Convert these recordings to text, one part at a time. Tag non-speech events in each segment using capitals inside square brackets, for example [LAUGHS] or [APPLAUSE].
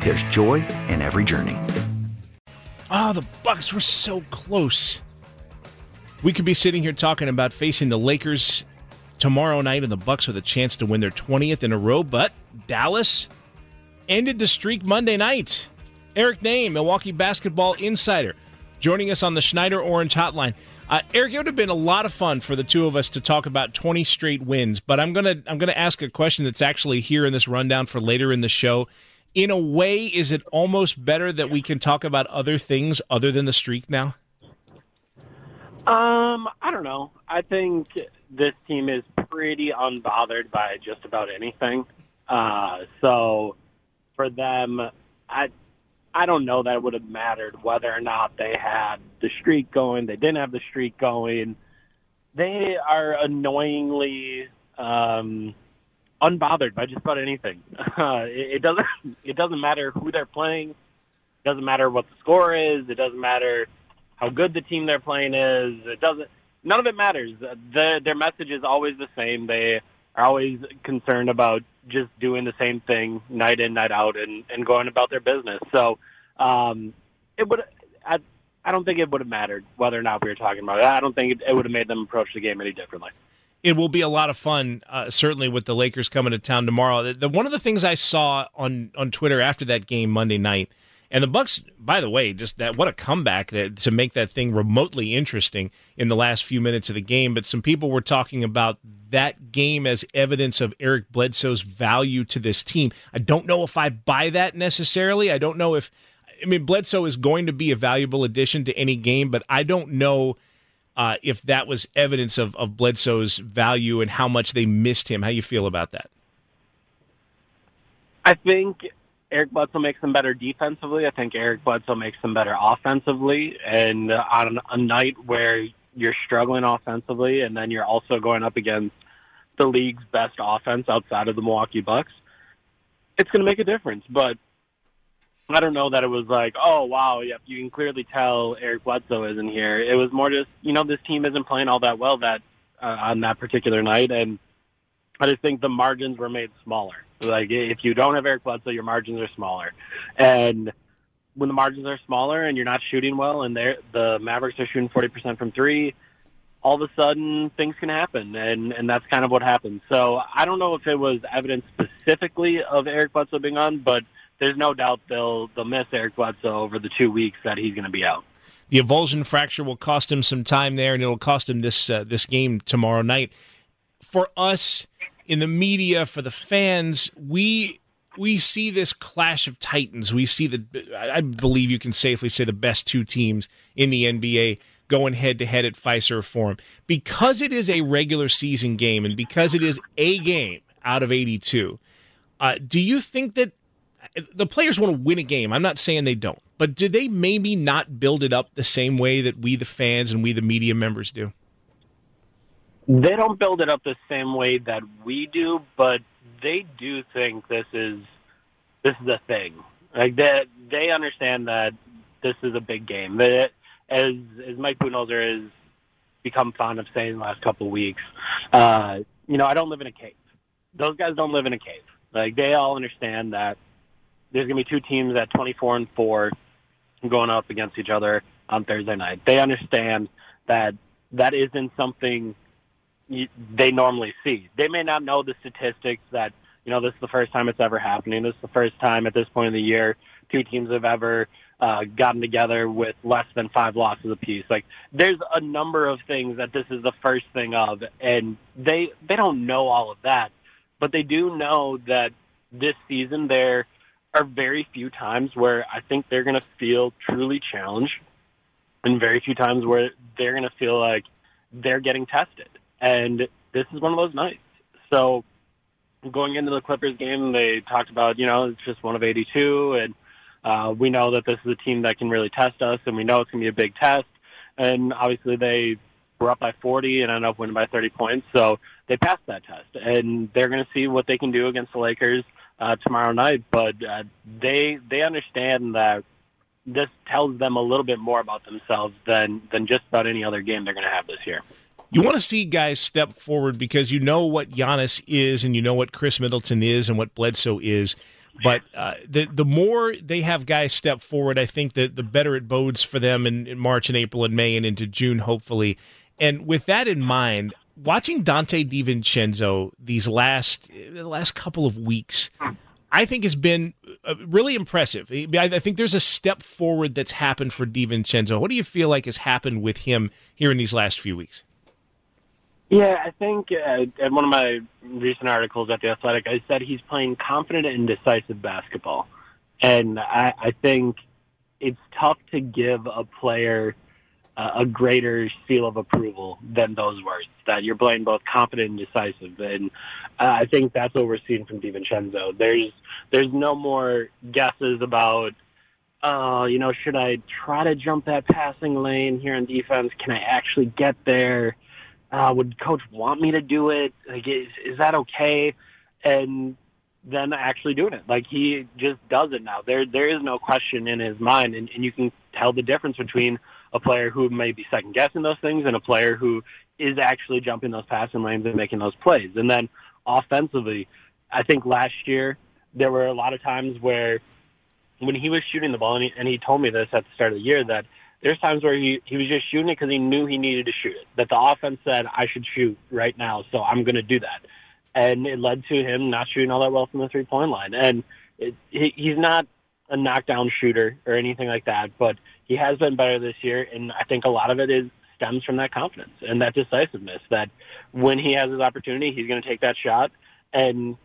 there's joy in every journey. Oh, the Bucks were so close. We could be sitting here talking about facing the Lakers tomorrow night, and the Bucks with a chance to win their 20th in a row. But Dallas ended the streak Monday night. Eric Nehm, Milwaukee basketball insider, joining us on the Schneider Orange Hotline. Uh, Eric, it would have been a lot of fun for the two of us to talk about 20 straight wins, but I'm gonna I'm gonna ask a question that's actually here in this rundown for later in the show. In a way, is it almost better that we can talk about other things other than the streak now? Um, I don't know. I think this team is pretty unbothered by just about anything. Uh, so for them, I I don't know that it would have mattered whether or not they had the streak going. They didn't have the streak going. They are annoyingly um, unbothered by just about anything. Uh, [LAUGHS] it, it doesn't it doesn't matter who they're playing. It doesn't matter what the score is. It doesn't matter how good the team they're playing is. It doesn't. None of it matters. The, their message is always the same. They are always concerned about just doing the same thing night in, night out, and, and going about their business. So um, it would. I, I don't think it would have mattered whether or not we were talking about it. I don't think it would have made them approach the game any differently it will be a lot of fun, uh, certainly with the Lakers coming to town tomorrow. The, the, one of the things I saw on on Twitter after that game Monday night, and the Bucks, by the way, just that what a comeback that, to make that thing remotely interesting in the last few minutes of the game. But some people were talking about that game as evidence of Eric Bledsoe's value to this team. I don't know if I buy that necessarily. I don't know if I mean Bledsoe is going to be a valuable addition to any game, but I don't know uh, if that was evidence of, of Bledsoe's value and how much they missed him. How you feel about that? I think Eric Bledsoe makes them better defensively. I think Eric Bledsoe makes them better offensively. And on a night where you're struggling offensively, and then you're also going up against the league's best offense outside of the Milwaukee Bucks, it's going to make a difference. But I don't know that it was like, oh wow, yep, you can clearly tell Eric Bledsoe isn't here. It was more just, you know, this team isn't playing all that well that uh, on that particular night, and I just think the margins were made smaller. Like if you don't have Eric Bledsoe, your margins are smaller, and when the margins are smaller and you're not shooting well, and the Mavericks are shooting forty percent from three, all of a sudden things can happen, and and that's kind of what happened. So I don't know if it was evidence specifically of Eric Bledsoe being on, but there's no doubt they'll they'll miss Eric Bledsoe over the two weeks that he's going to be out. The avulsion fracture will cost him some time there, and it'll cost him this uh, this game tomorrow night. For us in the media, for the fans, we we see this clash of titans. We see the I believe you can safely say the best two teams in the NBA going head to head at Fiserv Forum because it is a regular season game and because it is a game out of 82. Uh, do you think that the players want to win a game. I'm not saying they don't, but do they maybe not build it up the same way that we, the fans, and we, the media members, do? They don't build it up the same way that we do, but they do think this is this is a thing. Like that, they, they understand that this is a big game. That as as Mike Budenholzer has become fond of saying the last couple of weeks, uh, you know, I don't live in a cave. Those guys don't live in a cave. Like they all understand that there's going to be two teams at 24 and 4 going up against each other on Thursday night. They understand that that isn't something they normally see. They may not know the statistics that, you know, this is the first time it's ever happening. This is the first time at this point in the year two teams have ever uh, gotten together with less than five losses apiece. Like there's a number of things that this is the first thing of, and they they don't know all of that, but they do know that this season there are very few times where I think they're going to feel truly challenged, and very few times where they're going to feel like they're getting tested. And this is one of those nights. So going into the Clippers game, they talked about you know it's just one of 82 and uh, we know that this is a team that can really test us, and we know it's going to be a big test. And obviously, they were up by 40 and ended up winning by 30 points, so they passed that test. And they're going to see what they can do against the Lakers uh, tomorrow night. But uh, they they understand that this tells them a little bit more about themselves than than just about any other game they're going to have this year. You want to see guys step forward because you know what Giannis is, and you know what Khris Middleton is, and what Bledsoe is but uh, the the more they have guys step forward, I think that the better it bodes for them in, in, March and April and May and into June, hopefully. And with that in mind, watching Donte DiVincenzo these last the last couple of weeks, I think has been uh, really impressive. I think there's a step forward that's happened for DiVincenzo. What do you feel like has happened with him here in these last few weeks? Yeah, I think uh, in one of my recent articles at the Athletic, I said he's playing confident and decisive basketball, and I, I think it's tough to give a player a greater seal of approval than those words. That you're playing both confident and decisive, and uh, I think that's what we're seeing from DiVincenzo. There's there's no more guesses about. Uh, you know, should I try to jump that passing lane here on defense? Can I actually get there? uh, would coach want me to do it? Like, is, is that okay? And then actually doing it. Like he just does it now. There, there is no question in his mind, and, and you can tell the difference between a player who may be second guessing those things and a player who is actually jumping those passing lanes and making those plays. And then offensively, I think last year there were a lot of times where when he was shooting the ball, and he, and he told me this at the start of the year that there's times where he, he was just shooting it because he knew he needed to shoot it. That the offense said, I should shoot right now, so I'm going to do that. And it led to him not shooting all that well from the three point line. And it, he, he's not a knockdown shooter or anything like that, but he has been better this year. And I think a lot of it is stems from that confidence and that decisiveness that when he has his opportunity, he's going to take that shot. And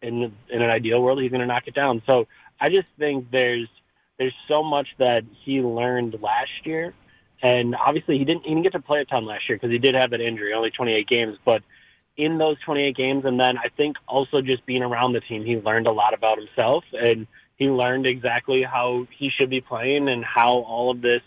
in, in an ideal world, he's going to knock it down. So I just think there's there's so much that he learned last year, and obviously he didn't he didn't get to play a ton last year because he did have that injury, only 28 games. But in those 28 games, and then I think also just being around the team, he learned a lot about himself, and he learned exactly how he should be playing and how all of this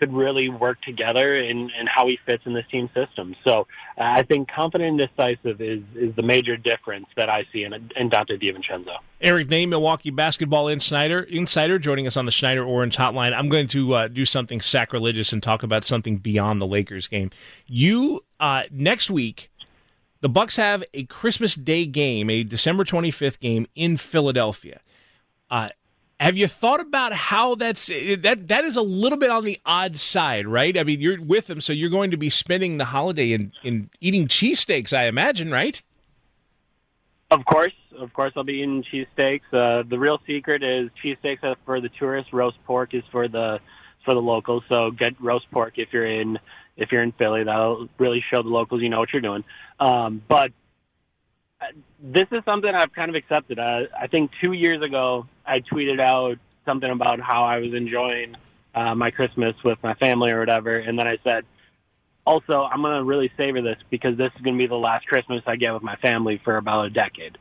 could really work together and, and how he fits in this team system. So uh, I think confident and decisive is, is the major difference that I see in, in Donte DiVincenzo. Eric Nehm, Milwaukee basketball insider, insider, joining us on the Schneider Orange Hotline. I'm going to uh, do something sacrilegious and talk about something beyond the Lakers game. You uh, next week, the Bucks have a Christmas Day game, a December 25th game in Philadelphia. Uh, have you thought about how that's that that is a little bit on the odd side, right? I mean, you're with them, so you're going to be spending the holiday in, in eating cheesesteaks, I imagine, right? Of course, of course, I'll be eating cheesesteaks. Uh, the real secret is cheesesteaks are for the tourists. Roast pork is for the for the locals. So get roast pork if you're in if you're in Philly. That'll really show the locals you know what you're doing. Um, but this is something I've kind of accepted. Uh, I think two years ago, I tweeted out something about how I was enjoying uh, my Christmas with my family or whatever, and then I said, also, I'm going to really savor this because this is going to be the last Christmas I get with my family for about a decade.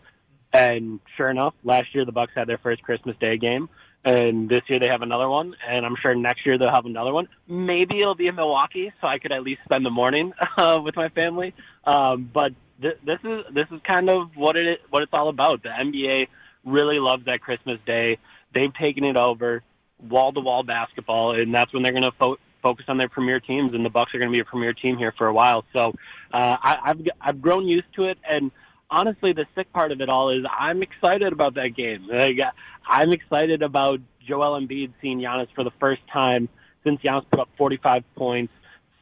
And sure enough, last year the Bucks had their first Christmas Day game, and this year they have another one, and I'm sure next year they'll have another one. Maybe it'll be in Milwaukee, so I could at least spend the morning [LAUGHS] uh, with my family. Um, but this is this is kind of what it what it's all about. The NBA really loves that Christmas Day. They've taken it over, wall to wall basketball, and that's when they're going to fo- focus on their premier teams. And the Bucks are going to be a premier team here for a while. So uh, I, I've I've grown used to it, and honestly, the sick part of it all is I'm excited about that game. Like, I'm excited about Joel Embiid seeing Giannis for the first time since Giannis put up 45 points,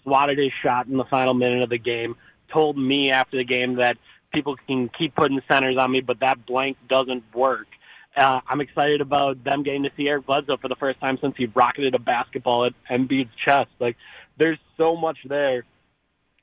swatted his shot in the final minute of the game told me after the game that people can keep putting centers on me, but that blank doesn't work. Uh, I'm excited about them getting to see Eric Bledsoe for the first time since he rocketed a basketball at Embiid's chest. Like, there's so much there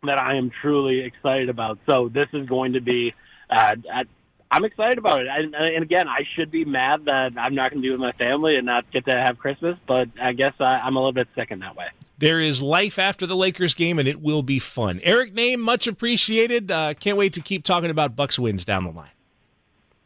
that I am truly excited about. So this is going to be. Uh, I'm excited about it. And, and again, I should be mad that I'm not going to be with my family and not get to have Christmas, but I guess I, I'm a little bit sick in that way. There is life after the Lakers game, and it will be fun. Eric Nehm, much appreciated. Uh, can't wait to keep talking about Bucks wins down the line.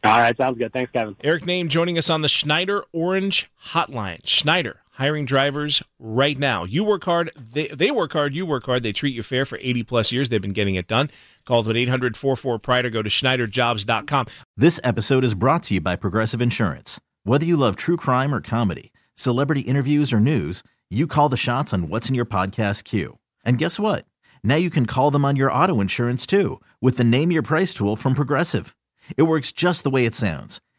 All right, sounds good. Thanks, Kevin. Eric Nehm joining us on the Schneider Orange Hotline. Schneider hiring drivers right now. You work hard, they, they work hard, you work hard. They treat you fair for 80 plus years. They've been getting it done. Call them at 800 44 Pride or go to SchneiderJobs.com. This episode is brought to you by Progressive Insurance. Whether you love true crime or comedy, celebrity interviews or news, you call the shots on What's in Your Podcast queue. And guess what? Now you can call them on your auto insurance too with the Name Your Price tool from Progressive. It works just the way it sounds.